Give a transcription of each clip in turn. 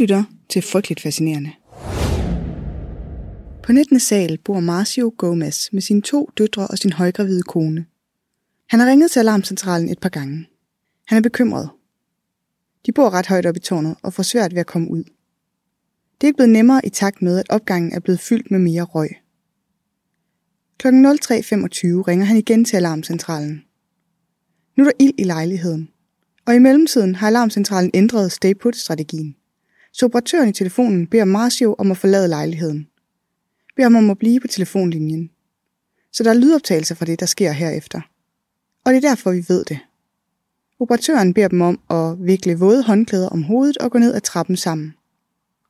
lytter til Frygteligt Fascinerende. På 19. sal bor Marcio Gomez med sine to døtre og sin højgravide kone. Han har ringet til alarmcentralen et par gange. Han er bekymret. De bor ret højt op i tårnet og får svært ved at komme ud. Det er ikke blevet nemmere i takt med, at opgangen er blevet fyldt med mere røg. Kl. 03.25 ringer han igen til alarmcentralen. Nu er der ild i lejligheden, og i mellemtiden har alarmcentralen ændret stay put-strategien. Så operatøren i telefonen beder Marcio om at forlade lejligheden. Beder ham om at blive på telefonlinjen. Så der er lydoptagelser fra det, der sker herefter. Og det er derfor, vi ved det. Operatøren beder dem om at vikle våde håndklæder om hovedet og gå ned ad trappen sammen.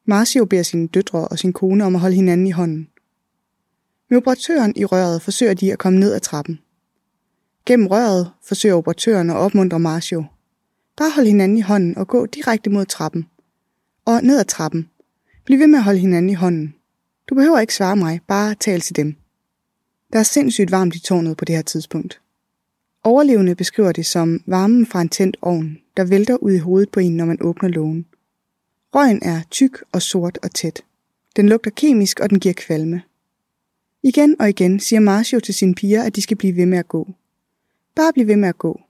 Marcio beder sine døtre og sin kone om at holde hinanden i hånden. Med operatøren i røret forsøger de at komme ned ad trappen. Gennem røret forsøger operatøren at opmuntre Marcio. Bare hold hinanden i hånden og gå direkte mod trappen. Og ned ad trappen. Bliv ved med at holde hinanden i hånden. Du behøver ikke svare mig, bare tal til dem. Der er sindssygt varmt i tårnet på det her tidspunkt. Overlevende beskriver det som varmen fra en tændt ovn, der vælter ud i hovedet på en, når man åbner lågen. Røgen er tyk og sort og tæt. Den lugter kemisk, og den giver kvalme. Igen og igen siger Marcio til sine piger, at de skal blive ved med at gå. Bare bliv ved med at gå.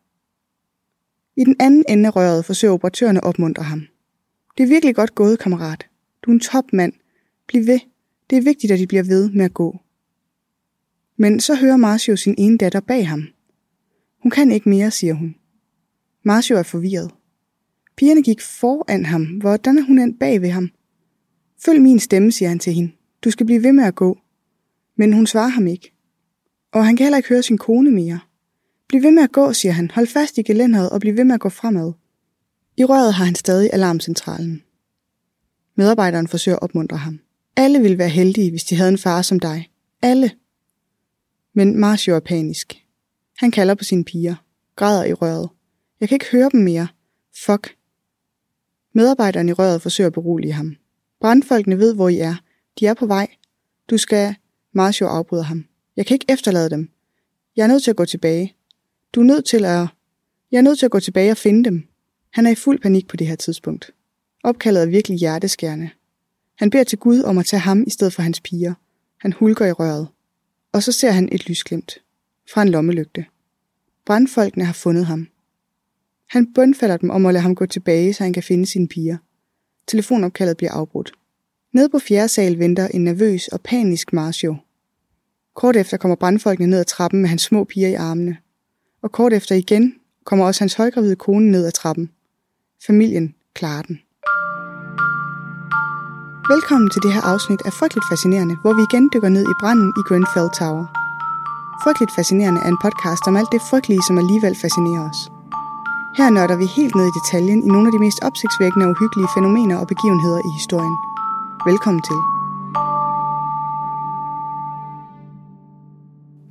I den anden ende af røret forsøger operatørerne at opmuntre ham. Det er virkelig godt gået, kammerat. Du er en topmand. Bliv ved. Det er vigtigt, at de bliver ved med at gå. Men så hører Marcio sin ene datter bag ham. Hun kan ikke mere, siger hun. Marcio er forvirret. Pigerne gik foran ham. Hvordan er hun endt bag ved ham? Følg min stemme, siger han til hende. Du skal blive ved med at gå. Men hun svarer ham ikke. Og han kan heller ikke høre sin kone mere. Bliv ved med at gå, siger han. Hold fast i gelænderet og bliv ved med at gå fremad. I røret har han stadig alarmcentralen. Medarbejderen forsøger at opmuntre ham. Alle ville være heldige, hvis de havde en far som dig. Alle. Men Marcio er panisk. Han kalder på sine piger. Græder i røret. Jeg kan ikke høre dem mere. Fuck. Medarbejderen i røret forsøger at berolige ham. Brandfolkene ved, hvor I er. De er på vej. Du skal... Marcio afbryder ham. Jeg kan ikke efterlade dem. Jeg er nødt til at gå tilbage. Du er nødt til at... Jeg er nødt til at gå tilbage og finde dem. Han er i fuld panik på det her tidspunkt. Opkaldet er virkelig hjerteskærende. Han beder til Gud om at tage ham i stedet for hans piger. Han hulker i røret. Og så ser han et lysglimt. Fra en lommelygte. Brandfolkene har fundet ham. Han bundfalder dem om at lade ham gå tilbage, så han kan finde sine piger. Telefonopkaldet bliver afbrudt. Nede på fjerde sal venter en nervøs og panisk Marcio. Kort efter kommer brandfolkene ned ad trappen med hans små piger i armene. Og kort efter igen kommer også hans højgravide kone ned ad trappen. Familien klarer den. Velkommen til det her afsnit af Frygteligt Fascinerende, hvor vi igen dykker ned i branden i Grenfell Tower. Frygteligt Fascinerende er en podcast om alt det frygtelige, som alligevel fascinerer os. Her nørder vi helt ned i detaljen i nogle af de mest opsigtsvækkende og uhyggelige fænomener og begivenheder i historien. Velkommen til.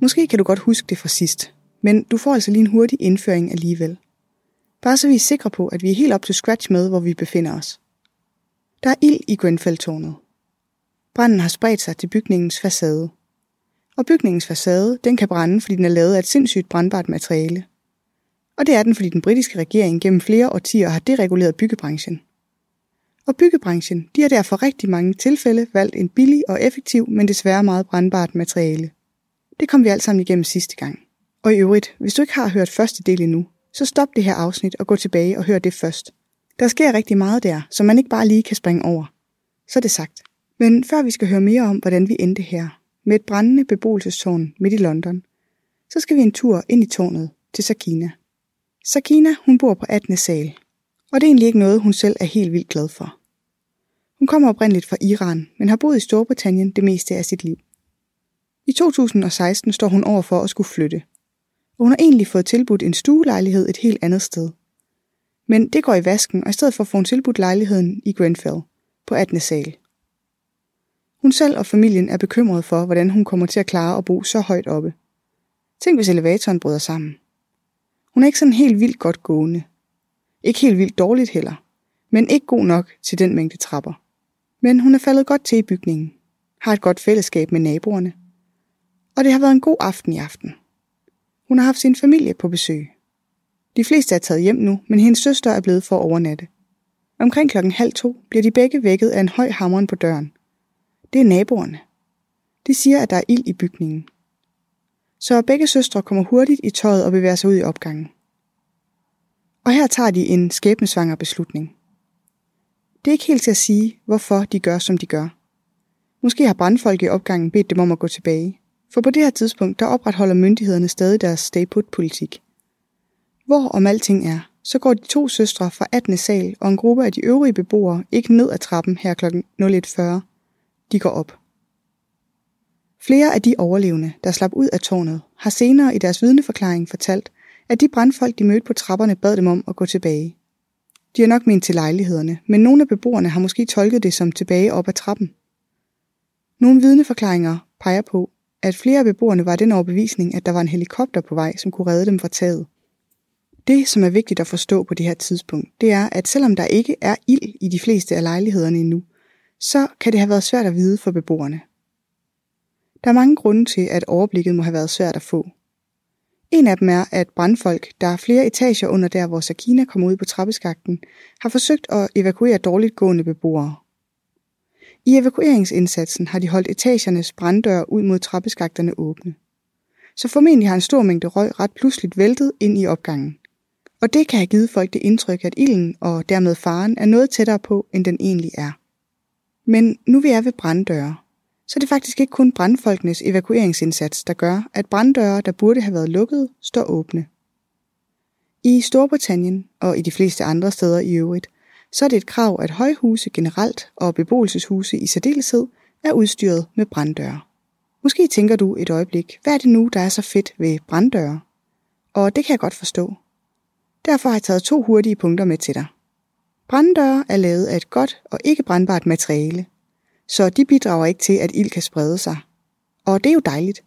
Måske kan du godt huske det fra sidst, men du får altså lige en hurtig indføring alligevel. Bare så vi er sikre på, at vi er helt op til scratch med, hvor vi befinder os. Der er ild i Grenfeldtårnet. Branden har spredt sig til bygningens facade. Og bygningens facade, den kan brænde, fordi den er lavet af et sindssygt brandbart materiale. Og det er den, fordi den britiske regering gennem flere årtier har dereguleret byggebranchen. Og byggebranchen, de har derfor rigtig mange tilfælde valgt en billig og effektiv, men desværre meget brandbart materiale. Det kom vi alt sammen igennem sidste gang. Og i øvrigt, hvis du ikke har hørt første del endnu, så stop det her afsnit og gå tilbage og hør det først. Der sker rigtig meget der, som man ikke bare lige kan springe over. Så er det sagt. Men før vi skal høre mere om, hvordan vi endte her, med et brændende beboelsestårn midt i London, så skal vi en tur ind i tårnet til Sakina. Sakina, hun bor på 18. sal, og det er egentlig ikke noget, hun selv er helt vildt glad for. Hun kommer oprindeligt fra Iran, men har boet i Storbritannien det meste af sit liv. I 2016 står hun over for at skulle flytte, og hun har egentlig fået tilbudt en stuelejlighed et helt andet sted – men det går i vasken, og i stedet for får hun tilbudt lejligheden i Grenfell på 18. sal. Hun selv og familien er bekymret for, hvordan hun kommer til at klare at bo så højt oppe. Tænk, hvis elevatoren bryder sammen. Hun er ikke sådan helt vildt godt gående. Ikke helt vildt dårligt heller, men ikke god nok til den mængde trapper. Men hun er faldet godt til i bygningen, har et godt fællesskab med naboerne. Og det har været en god aften i aften. Hun har haft sin familie på besøg, de fleste er taget hjem nu, men hendes søster er blevet for at overnatte. Omkring klokken halv to bliver de begge vækket af en høj hammeren på døren. Det er naboerne. De siger, at der er ild i bygningen. Så begge søstre kommer hurtigt i tøjet og bevæger sig ud i opgangen. Og her tager de en skæbnesvanger beslutning. Det er ikke helt til at sige, hvorfor de gør, som de gør. Måske har brandfolk i opgangen bedt dem om at gå tilbage, for på det her tidspunkt, der opretholder myndighederne stadig deres stay-put-politik. Hvor om alting er, så går de to søstre fra 18. sal og en gruppe af de øvrige beboere ikke ned ad trappen her kl. 01.40. De går op. Flere af de overlevende, der slap ud af tårnet, har senere i deres vidneforklaring fortalt, at de brandfolk, de mødte på trapperne, bad dem om at gå tilbage. De har nok ment til lejlighederne, men nogle af beboerne har måske tolket det som tilbage op ad trappen. Nogle vidneforklaringer peger på, at flere af beboerne var den overbevisning, at der var en helikopter på vej, som kunne redde dem fra taget. Det, som er vigtigt at forstå på det her tidspunkt, det er, at selvom der ikke er ild i de fleste af lejlighederne endnu, så kan det have været svært at vide for beboerne. Der er mange grunde til, at overblikket må have været svært at få. En af dem er, at brandfolk, der er flere etager under der, hvor Sakina kom ud på trappeskakten, har forsøgt at evakuere dårligt gående beboere. I evakueringsindsatsen har de holdt etagernes branddør ud mod trappeskakterne åbne. Så formentlig har en stor mængde røg ret pludseligt væltet ind i opgangen. Og det kan have givet folk det indtryk, at ilden og dermed faren er noget tættere på, end den egentlig er. Men nu vi er ved branddøre, så er det faktisk ikke kun brandfolkenes evakueringsindsats, der gør, at branddøre, der burde have været lukket, står åbne. I Storbritannien og i de fleste andre steder i øvrigt, så er det et krav, at højhuse generelt og beboelseshuse i særdeleshed er udstyret med branddøre. Måske tænker du et øjeblik, hvad er det nu, der er så fedt ved branddøre? Og det kan jeg godt forstå. Derfor har jeg taget to hurtige punkter med til dig. Branddøre er lavet af et godt og ikke brandbart materiale, så de bidrager ikke til, at ild kan sprede sig. Og det er jo dejligt.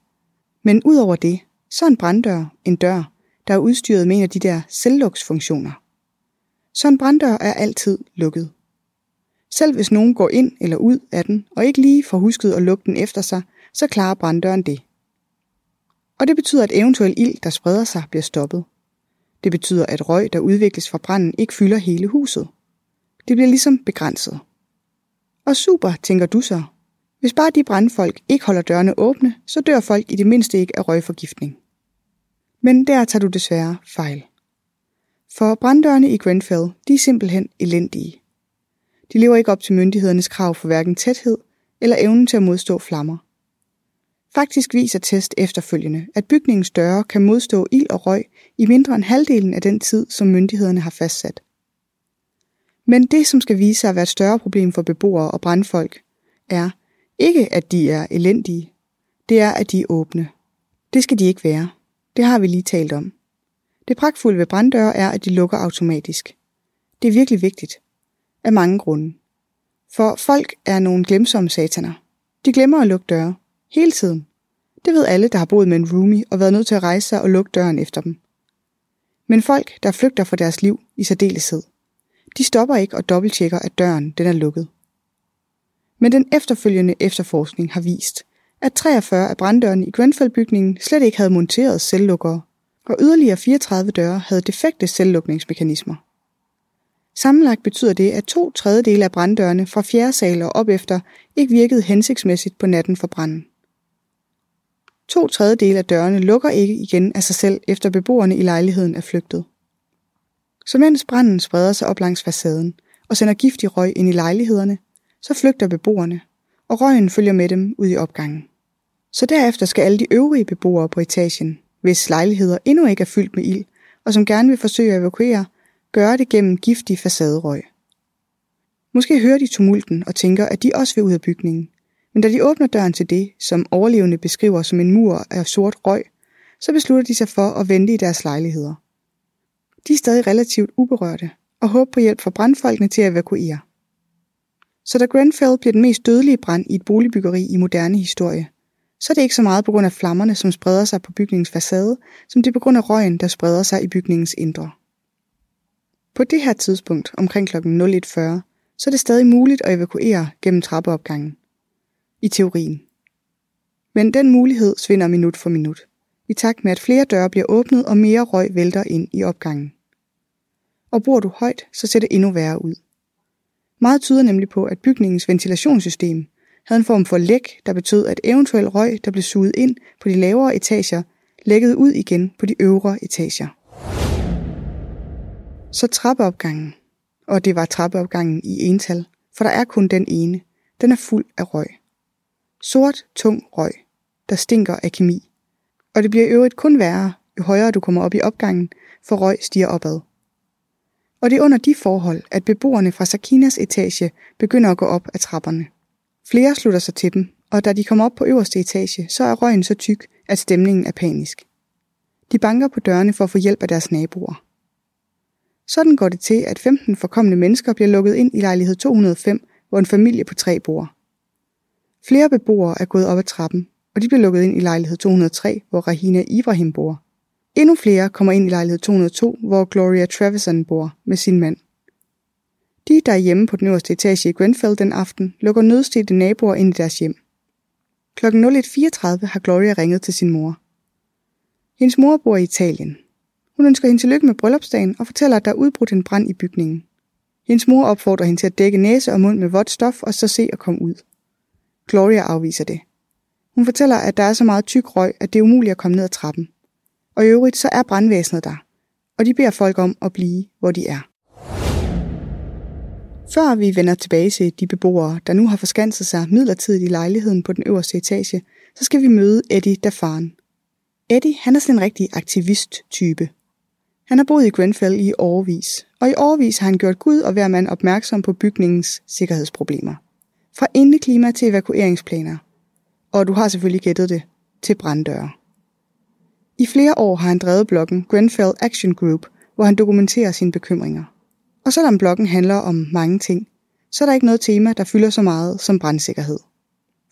Men udover det, så er en branddør en dør, der er udstyret med en af de der selvluksfunktioner. Så en branddør er altid lukket. Selv hvis nogen går ind eller ud af den, og ikke lige får husket at lukke den efter sig, så klarer branddøren det. Og det betyder, at eventuel ild, der spreder sig, bliver stoppet. Det betyder, at røg, der udvikles fra branden, ikke fylder hele huset. Det bliver ligesom begrænset. Og super, tænker du så. Hvis bare de brandfolk ikke holder dørene åbne, så dør folk i det mindste ikke af røgforgiftning. Men der tager du desværre fejl. For branddørene i Grenfell, de er simpelthen elendige. De lever ikke op til myndighedernes krav for hverken tæthed eller evnen til at modstå flammer. Faktisk viser test efterfølgende, at bygningens døre kan modstå ild og røg i mindre end halvdelen af den tid, som myndighederne har fastsat. Men det, som skal vise sig at være et større problem for beboere og brandfolk, er ikke, at de er elendige. Det er, at de er åbne. Det skal de ikke være. Det har vi lige talt om. Det pragtfulde ved branddøre er, at de lukker automatisk. Det er virkelig vigtigt. Af mange grunde. For folk er nogle glemsomme sataner. De glemmer at lukke døre. Hele tiden. Det ved alle, der har boet med en roomie og været nødt til at rejse sig og lukke døren efter dem. Men folk, der flygter for deres liv i særdeleshed, de stopper ikke og dobbelttjekker, at døren den er lukket. Men den efterfølgende efterforskning har vist, at 43 af branddørene i Grenfell-bygningen slet ikke havde monteret selvlukkere, og yderligere 34 døre havde defekte selvlukningsmekanismer. Sammenlagt betyder det, at to tredjedele af branddørene fra fjerde sal og op efter ikke virkede hensigtsmæssigt på natten for branden. To tredjedele af dørene lukker ikke igen af sig selv, efter beboerne i lejligheden er flygtet. Så mens branden spreder sig op langs facaden og sender giftig røg ind i lejlighederne, så flygter beboerne, og røgen følger med dem ud i opgangen. Så derefter skal alle de øvrige beboere på etagen, hvis lejligheder endnu ikke er fyldt med ild, og som gerne vil forsøge at evakuere, gøre det gennem giftig facaderøg. Måske hører de tumulten og tænker, at de også vil ud af bygningen, men da de åbner døren til det, som overlevende beskriver som en mur af sort røg, så beslutter de sig for at vente i deres lejligheder. De er stadig relativt uberørte og håber på hjælp fra brandfolkene til at evakuere. Så da Grenfell bliver den mest dødelige brand i et boligbyggeri i moderne historie, så er det ikke så meget på grund af flammerne, som spreder sig på bygningens facade, som det er på grund af røgen, der spreder sig i bygningens indre. På det her tidspunkt, omkring kl. 01.40, så er det stadig muligt at evakuere gennem trappeopgangen. I teorien. Men den mulighed svinder minut for minut i takt med at flere døre bliver åbnet og mere røg vælter ind i opgangen. Og bor du højt, så ser det endnu værre ud. Meget tyder nemlig på, at bygningens ventilationssystem havde en form for læk, der betød, at eventuel røg, der blev suget ind på de lavere etager, lækkede ud igen på de øvre etager. Så trappeopgangen, og det var trappeopgangen i ental, for der er kun den ene, den er fuld af røg. Sort, tung røg, der stinker af kemi. Og det bliver i øvrigt kun værre, jo højere du kommer op i opgangen, for røg stiger opad. Og det er under de forhold, at beboerne fra Sakinas etage begynder at gå op ad trapperne. Flere slutter sig til dem, og da de kommer op på øverste etage, så er røgen så tyk, at stemningen er panisk. De banker på dørene for at få hjælp af deres naboer. Sådan går det til, at 15 forkommende mennesker bliver lukket ind i lejlighed 205, hvor en familie på tre bor. Flere beboere er gået op ad trappen, og de bliver lukket ind i lejlighed 203, hvor Rahina Ibrahim bor. Endnu flere kommer ind i lejlighed 202, hvor Gloria Travison bor med sin mand. De, der er hjemme på den øverste etage i Grenfell den aften, lukker nødstedte naboer ind i deres hjem. Kl. 01.34 har Gloria ringet til sin mor. Hendes mor bor i Italien. Hun ønsker hende tillykke med bryllupsdagen og fortæller, at der er udbrudt en brand i bygningen. Hendes mor opfordrer hende til at dække næse og mund med vådt stof og så se at komme ud. Gloria afviser det. Hun fortæller, at der er så meget tyk røg, at det er umuligt at komme ned ad trappen. Og i øvrigt så er brandvæsenet der, og de beder folk om at blive, hvor de er. Før vi vender tilbage til de beboere, der nu har forskanset sig midlertidigt i lejligheden på den øverste etage, så skal vi møde Eddie Dafaren. Eddie, han er sådan en rigtig aktivist-type. Han har boet i Grenfell i årvis, og i årvis har han gjort Gud og hver mand opmærksom på bygningens sikkerhedsproblemer. Fra indeklima til evakueringsplaner. Og du har selvfølgelig gættet det, til branddøre. I flere år har han drevet bloggen Grenfell Action Group, hvor han dokumenterer sine bekymringer. Og selvom bloggen handler om mange ting, så er der ikke noget tema, der fylder så meget som brandsikkerhed.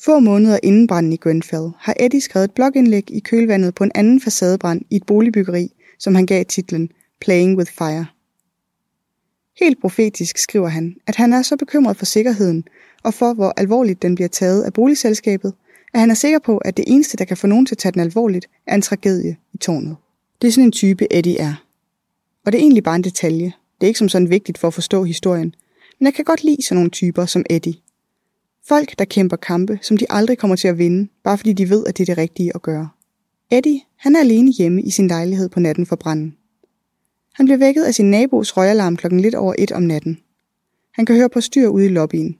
Få måneder inden branden i Grenfell har Eddie skrevet et blogindlæg i kølvandet på en anden facadebrand i et boligbyggeri, som han gav titlen Playing with Fire. Helt profetisk skriver han, at han er så bekymret for sikkerheden og for, hvor alvorligt den bliver taget af boligselskabet, at han er sikker på, at det eneste, der kan få nogen til at tage den alvorligt, er en tragedie i tårnet. Det er sådan en type, Eddie er. Og det er egentlig bare en detalje. Det er ikke som sådan vigtigt for at forstå historien. Men jeg kan godt lide sådan nogle typer som Eddie. Folk, der kæmper kampe, som de aldrig kommer til at vinde, bare fordi de ved, at det er det rigtige at gøre. Eddie, han er alene hjemme i sin lejlighed på natten for branden. Han bliver vækket af sin nabos røgalarm klokken lidt over et om natten. Han kan høre på styr ude i lobbyen.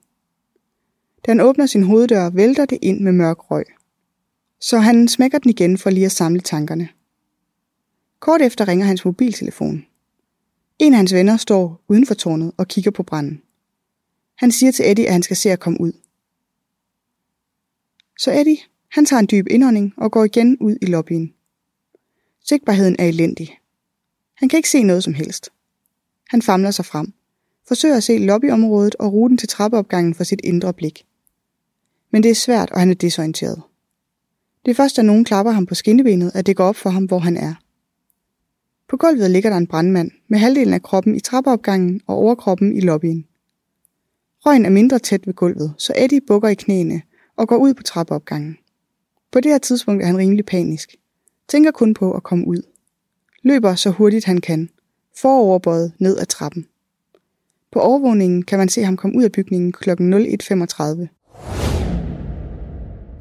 Da han åbner sin hoveddør, vælter det ind med mørk røg. Så han smækker den igen for lige at samle tankerne. Kort efter ringer hans mobiltelefon. En af hans venner står uden for tårnet og kigger på branden. Han siger til Eddie, at han skal se at komme ud. Så Eddie, han tager en dyb indånding og går igen ud i lobbyen. Sigtbarheden er elendig. Han kan ikke se noget som helst. Han famler sig frem, forsøger at se lobbyområdet og ruten til trappeopgangen for sit indre blik. Men det er svært, og han er desorienteret. Det er først, da nogen klapper ham på skinnebenet, at det går op for ham, hvor han er. På gulvet ligger der en brandmand med halvdelen af kroppen i trappeopgangen og overkroppen i lobbyen. Røgen er mindre tæt ved gulvet, så Eddie bukker i knæene og går ud på trappeopgangen. På det her tidspunkt er han rimelig panisk. Tænker kun på at komme ud. Løber så hurtigt han kan. Foroverbøjet ned ad trappen. På overvågningen kan man se ham komme ud af bygningen kl. 01.35.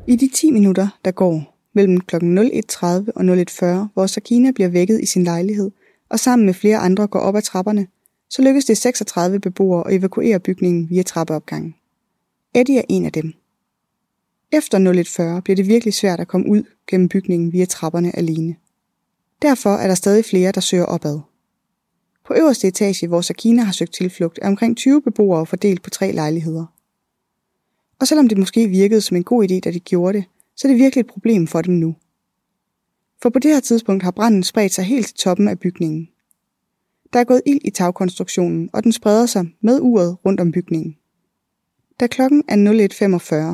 I de 10 minutter, der går mellem kl. 01.30 og 01.40, hvor Sakina bliver vækket i sin lejlighed, og sammen med flere andre går op ad trapperne, så lykkes det 36 beboere at evakuere bygningen via trappeopgangen. Eddie er en af dem. Efter 01.40 bliver det virkelig svært at komme ud gennem bygningen via trapperne alene. Derfor er der stadig flere, der søger opad. På øverste etage, hvor Sakina har søgt tilflugt, er omkring 20 beboere fordelt på tre lejligheder. Og selvom det måske virkede som en god idé, da de gjorde det, så er det virkelig et problem for dem nu. For på det her tidspunkt har branden spredt sig helt til toppen af bygningen. Der er gået ild i tagkonstruktionen, og den spreder sig med uret rundt om bygningen. Da klokken er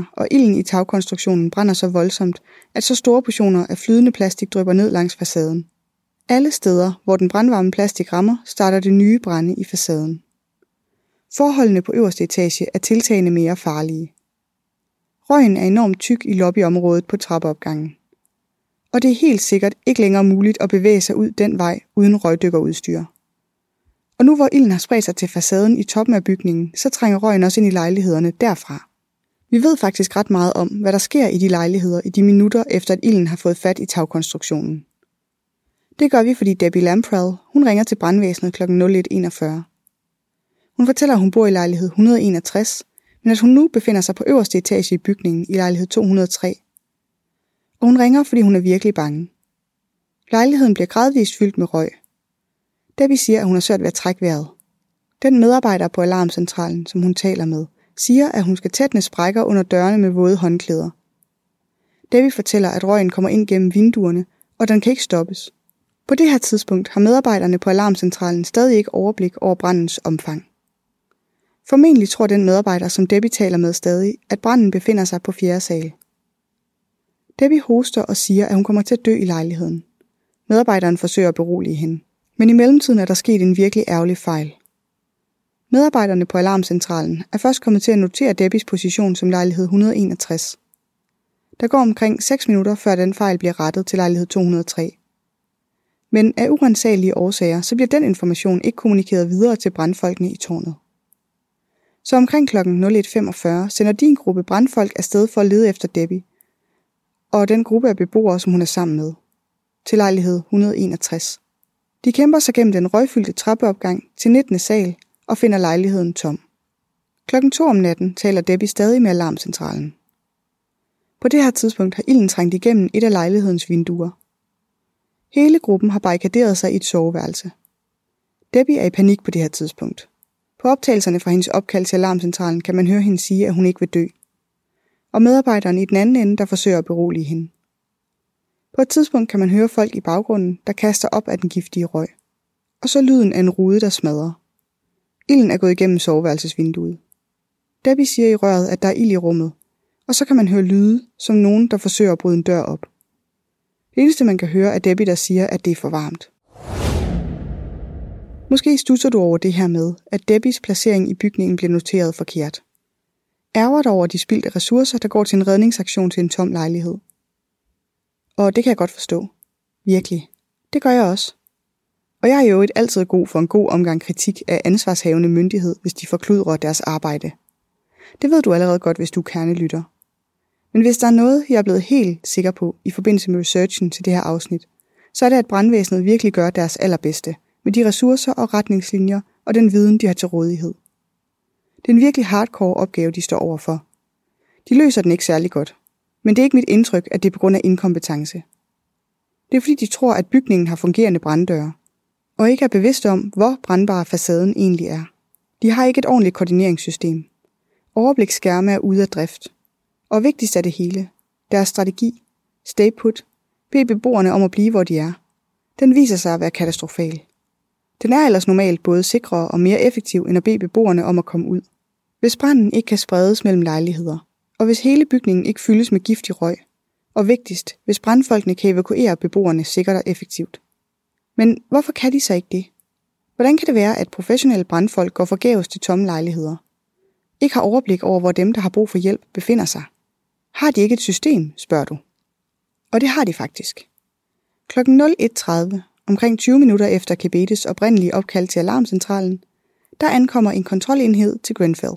01.45, og ilden i tagkonstruktionen brænder så voldsomt, at så store portioner af flydende plastik drypper ned langs facaden. Alle steder, hvor den brandvarme plastik rammer, starter det nye brænde i facaden. Forholdene på øverste etage er tiltagende mere farlige. Røgen er enormt tyk i lobbyområdet på trappeopgangen. Og det er helt sikkert ikke længere muligt at bevæge sig ud den vej uden røgdykkerudstyr. Og nu hvor ilden har spredt sig til facaden i toppen af bygningen, så trænger røgen også ind i lejlighederne derfra. Vi ved faktisk ret meget om, hvad der sker i de lejligheder i de minutter efter at ilden har fået fat i tagkonstruktionen. Det gør vi, fordi Debbie Lamprell, hun ringer til brandvæsenet kl. 01.41. Hun fortæller, at hun bor i lejlighed 161, men at hun nu befinder sig på øverste etage i bygningen i lejlighed 203. Og hun ringer, fordi hun er virkelig bange. Lejligheden bliver gradvist fyldt med røg. Debbie siger, at hun har svært ved at trække vejret. Den medarbejder på alarmcentralen, som hun taler med, siger, at hun skal tætne sprækker under dørene med våde håndklæder. Debbie fortæller, at røgen kommer ind gennem vinduerne, og den kan ikke stoppes. På det her tidspunkt har medarbejderne på alarmcentralen stadig ikke overblik over brandens omfang. Formentlig tror den medarbejder, som Debbie taler med stadig, at branden befinder sig på fjerde sal. Debbie hoster og siger, at hun kommer til at dø i lejligheden. Medarbejderen forsøger at berolige hende. Men i mellemtiden er der sket en virkelig ærgerlig fejl. Medarbejderne på alarmcentralen er først kommet til at notere Debbies position som lejlighed 161. Der går omkring 6 minutter, før den fejl bliver rettet til lejlighed 203. Men af urensagelige årsager, så bliver den information ikke kommunikeret videre til brandfolkene i tårnet. Så omkring kl. 01.45 sender din gruppe brandfolk afsted for at lede efter Debbie, og den gruppe af beboere, som hun er sammen med, til lejlighed 161. De kæmper sig gennem den røgfyldte trappeopgang til 19. sal og finder lejligheden tom. Klokken to om natten taler Debbie stadig med alarmcentralen. På det her tidspunkt har ilden trængt igennem et af lejlighedens vinduer. Hele gruppen har barrikaderet sig i et soveværelse. Debbie er i panik på det her tidspunkt. På optagelserne fra hendes opkald til alarmcentralen kan man høre hende sige, at hun ikke vil dø. Og medarbejderen i den anden ende, der forsøger at berolige hende. På et tidspunkt kan man høre folk i baggrunden, der kaster op af den giftige røg. Og så lyden af en rude, der smadrer. Ilden er gået igennem soveværelsesvinduet. Debbie siger i røret, at der er ild i rummet, og så kan man høre lyde, som nogen, der forsøger at bryde en dør op. Det eneste, man kan høre, er Debbie, der siger, at det er for varmt. Måske stusser du over det her med, at Debbies placering i bygningen bliver noteret forkert. Ærger dig over de spildte ressourcer, der går til en redningsaktion til en tom lejlighed. Og det kan jeg godt forstå. Virkelig. Det gør jeg også. Og jeg er jo et altid god for en god omgang kritik af ansvarshavende myndighed, hvis de forkludrer deres arbejde. Det ved du allerede godt, hvis du er kernelytter. Men hvis der er noget, jeg er blevet helt sikker på i forbindelse med researchen til det her afsnit, så er det, at brandvæsenet virkelig gør deres allerbedste med de ressourcer og retningslinjer og den viden, de har til rådighed. Det er en virkelig hardcore opgave, de står overfor. De løser den ikke særlig godt, men det er ikke mit indtryk, at det er på grund af inkompetence. Det er fordi, de tror, at bygningen har fungerende branddøre, og ikke er bevidste om, hvor brandbar facaden egentlig er. De har ikke et ordentligt koordineringssystem. Overbliksskærme er ude af drift. Og vigtigst af det hele, deres strategi, stay put, bed beboerne om at blive, hvor de er. Den viser sig at være katastrofal. Den er ellers normalt både sikrere og mere effektiv end at bede beboerne om at komme ud. Hvis branden ikke kan spredes mellem lejligheder, og hvis hele bygningen ikke fyldes med giftig røg, og vigtigst, hvis brandfolkene kan evakuere beboerne sikkert og effektivt. Men hvorfor kan de så ikke det? Hvordan kan det være, at professionelle brandfolk går forgæves til tomme lejligheder? Ikke har overblik over, hvor dem, der har brug for hjælp, befinder sig? Har de ikke et system, spørger du? Og det har de faktisk. Klokken 01.30, omkring 20 minutter efter Kebetes oprindelige opkald til alarmcentralen, der ankommer en kontrolenhed til Grenfell.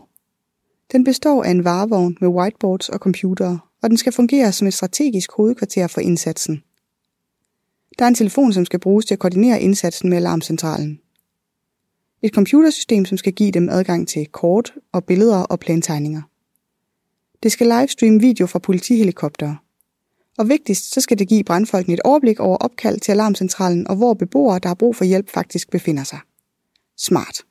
Den består af en varevogn med whiteboards og computere, og den skal fungere som et strategisk hovedkvarter for indsatsen. Der er en telefon, som skal bruges til at koordinere indsatsen med alarmcentralen. Et computersystem, som skal give dem adgang til kort og billeder og plantegninger. Det skal livestreame video fra politihelikoptere. Og vigtigst, så skal det give brandfolkene et overblik over opkald til alarmcentralen og hvor beboere, der har brug for hjælp, faktisk befinder sig. Smart.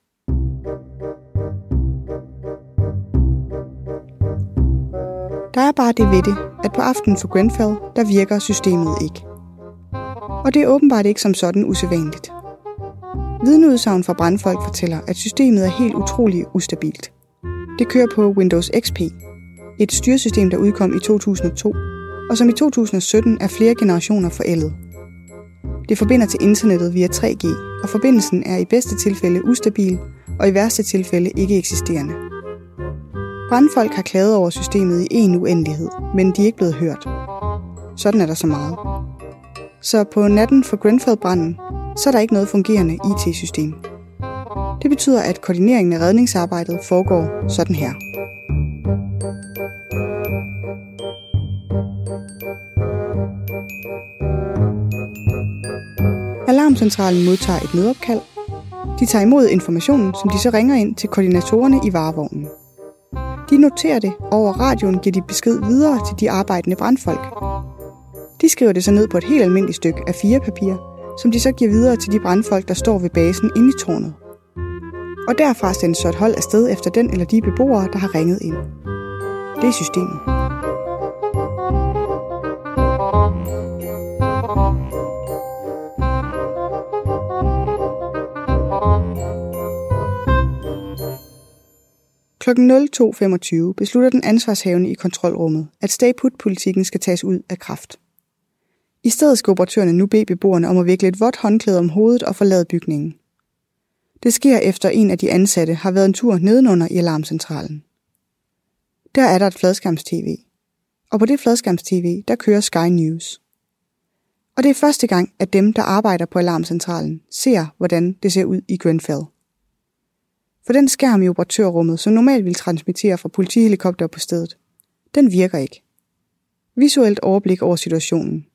Der er bare det ved det, at på aftenen for Grenfell, der virker systemet ikke. Og det er åbenbart ikke som sådan usædvanligt. Vidneudsagn fra brandfolk fortæller, at systemet er helt utroligt ustabilt. Det kører på Windows XP, et styresystem, der udkom i 2002, og som i 2017 er flere generationer forældet. Det forbinder til internettet via 3G, og forbindelsen er i bedste tilfælde ustabil og i værste tilfælde ikke eksisterende. Brandfolk har klaget over systemet i en uendelighed, men de er ikke blevet hørt. Sådan er der så meget. Så på natten for Grenfell-branden, så er der ikke noget fungerende IT-system. Det betyder, at koordineringen af redningsarbejdet foregår sådan her. Alarmcentralen modtager et nødopkald. De tager imod informationen, som de så ringer ind til koordinatorerne i varevognen. De noterer det, og over radioen giver de besked videre til de arbejdende brandfolk. De skriver det så ned på et helt almindeligt stykke af fire papir, som de så giver videre til de brandfolk, der står ved basen inde i tårnet. Og derfra sendes så et hold afsted efter den eller de beboere, der har ringet ind. Det er systemet. Kl. 02.25 beslutter den ansvarshavende i kontrolrummet, at stay put-politikken skal tages ud af kraft. I stedet skal operatørerne nu bede beboerne om at vikle et vådt håndklæde om hovedet og forlade bygningen. Det sker efter en af de ansatte har været en tur nedenunder i alarmcentralen. Der er der et fladskærms-tv. Og på det fladskærms-tv, der kører Sky News. Og det er første gang, at dem, der arbejder på alarmcentralen, ser, hvordan det ser ud i Grenfell. For den skærm i operatørrummet, som normalt vil transmittere fra politihelikopter på stedet, den virker ikke. Visuelt overblik over situationen.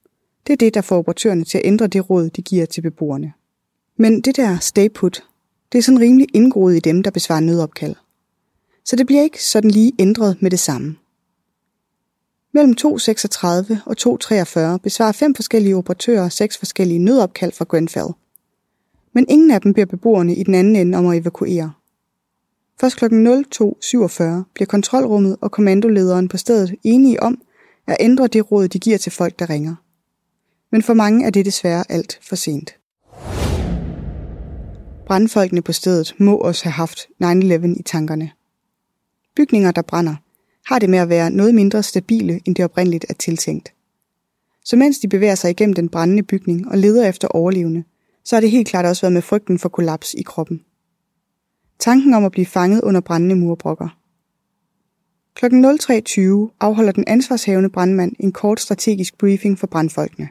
Det er det, der får operatørerne til at ændre det råd, de giver til beboerne. Men det der stay put, det er sådan rimelig indgroet i dem, der besvarer nødopkald. Så det bliver ikke sådan lige ændret med det samme. Mellem 2.36 og 2.43 besvarer fem forskellige operatører seks forskellige nødopkald fra Grenfell. Men ingen af dem beder beboerne i den anden ende om at evakuere. Først kl. 02.47 bliver kontrolrummet og kommandolederen på stedet enige om at ændre det råd, de giver til folk, der ringer. Men for mange er det desværre alt for sent. Brandfolkene på stedet må også have haft 9-11 i tankerne. Bygninger, der brænder, har det med at være noget mindre stabile, end det oprindeligt er tiltænkt. Så mens de bevæger sig igennem den brændende bygning og leder efter overlevende, så har det helt klart også været med frygten for kollaps i kroppen. Tanken om at blive fanget under brændende murbrokker. Kl. 03.20 afholder den ansvarshavende brandmand en kort strategisk briefing for brandfolkene.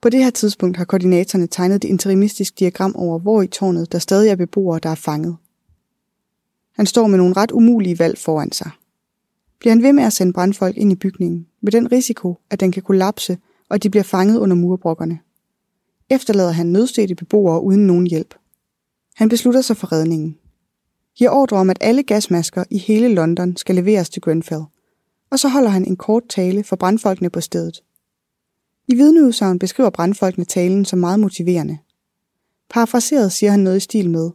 På det her tidspunkt har koordinatorerne tegnet et interimistisk diagram over, hvor i tårnet der stadig er beboere, der er fanget. Han står med nogle ret umulige valg foran sig. Bliver han ved med at sende brandfolk ind i bygningen, med den risiko, at den kan kollapse, og de bliver fanget under murbrokkerne? Efterlader han nødstede beboere uden nogen hjælp. Han beslutter sig for redningen. Giver ordre om, at alle gasmasker i hele London skal leveres til Grenfell, og så holder han en kort tale for brandfolkene på stedet. I vidneudsagn beskriver brandfolkene talen som meget motiverende. Parafraseret siger han noget i stil med,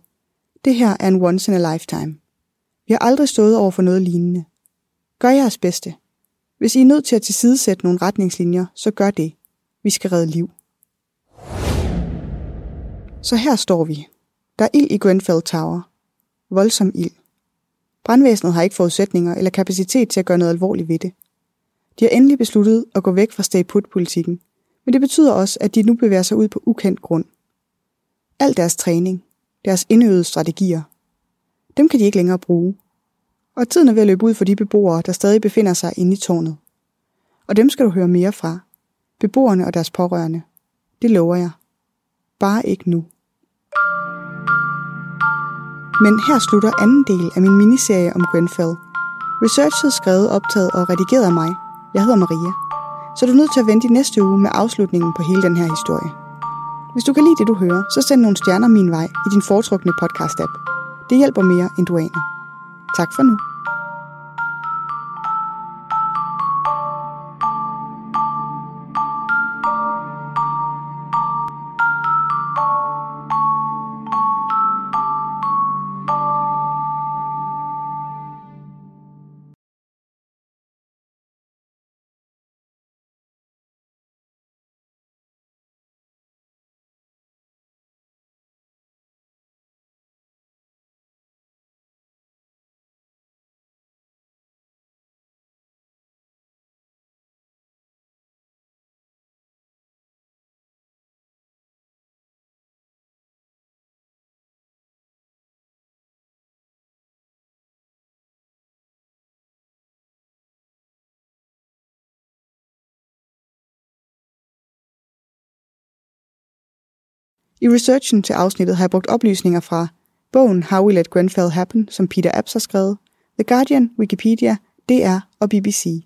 det her er en once in a lifetime. Vi har aldrig stået over for noget lignende. Gør jeres bedste. Hvis I er nødt til at tilsidesætte nogle retningslinjer, så gør det. Vi skal redde liv. Så her står vi. Der er ild i Grenfell Tower. Voldsom ild. Brandvæsenet har ikke forudsætninger eller kapacitet til at gøre noget alvorligt ved det. De har endelig besluttet at gå væk fra stay put-politikken, men det betyder også, at de nu bevæger sig ud på ukendt grund. Al deres træning, deres indøvede strategier, dem kan de ikke længere bruge. Og tiden er ved at løbe ud for de beboere, der stadig befinder sig inde i tårnet. Og dem skal du høre mere fra. Beboerne og deres pårørende. Det lover jeg. Bare ikke nu. Men her slutter anden del af min miniserie om Grenfell. Researchet skrevet, optaget og redigeret af mig. Jeg hedder Maria. Så er du nødt til at vente i næste uge med afslutningen på hele den her historie. Hvis du kan lide det, du hører, så send nogle stjerner min vej i din foretrukne podcast-app. Det hjælper mere, end du aner. Tak for nu. I researchen til afsnittet har jeg brugt oplysninger fra Bogen How We Let Grenfell Happen, som Peter Apps har skrevet, The Guardian, Wikipedia, DR og BBC.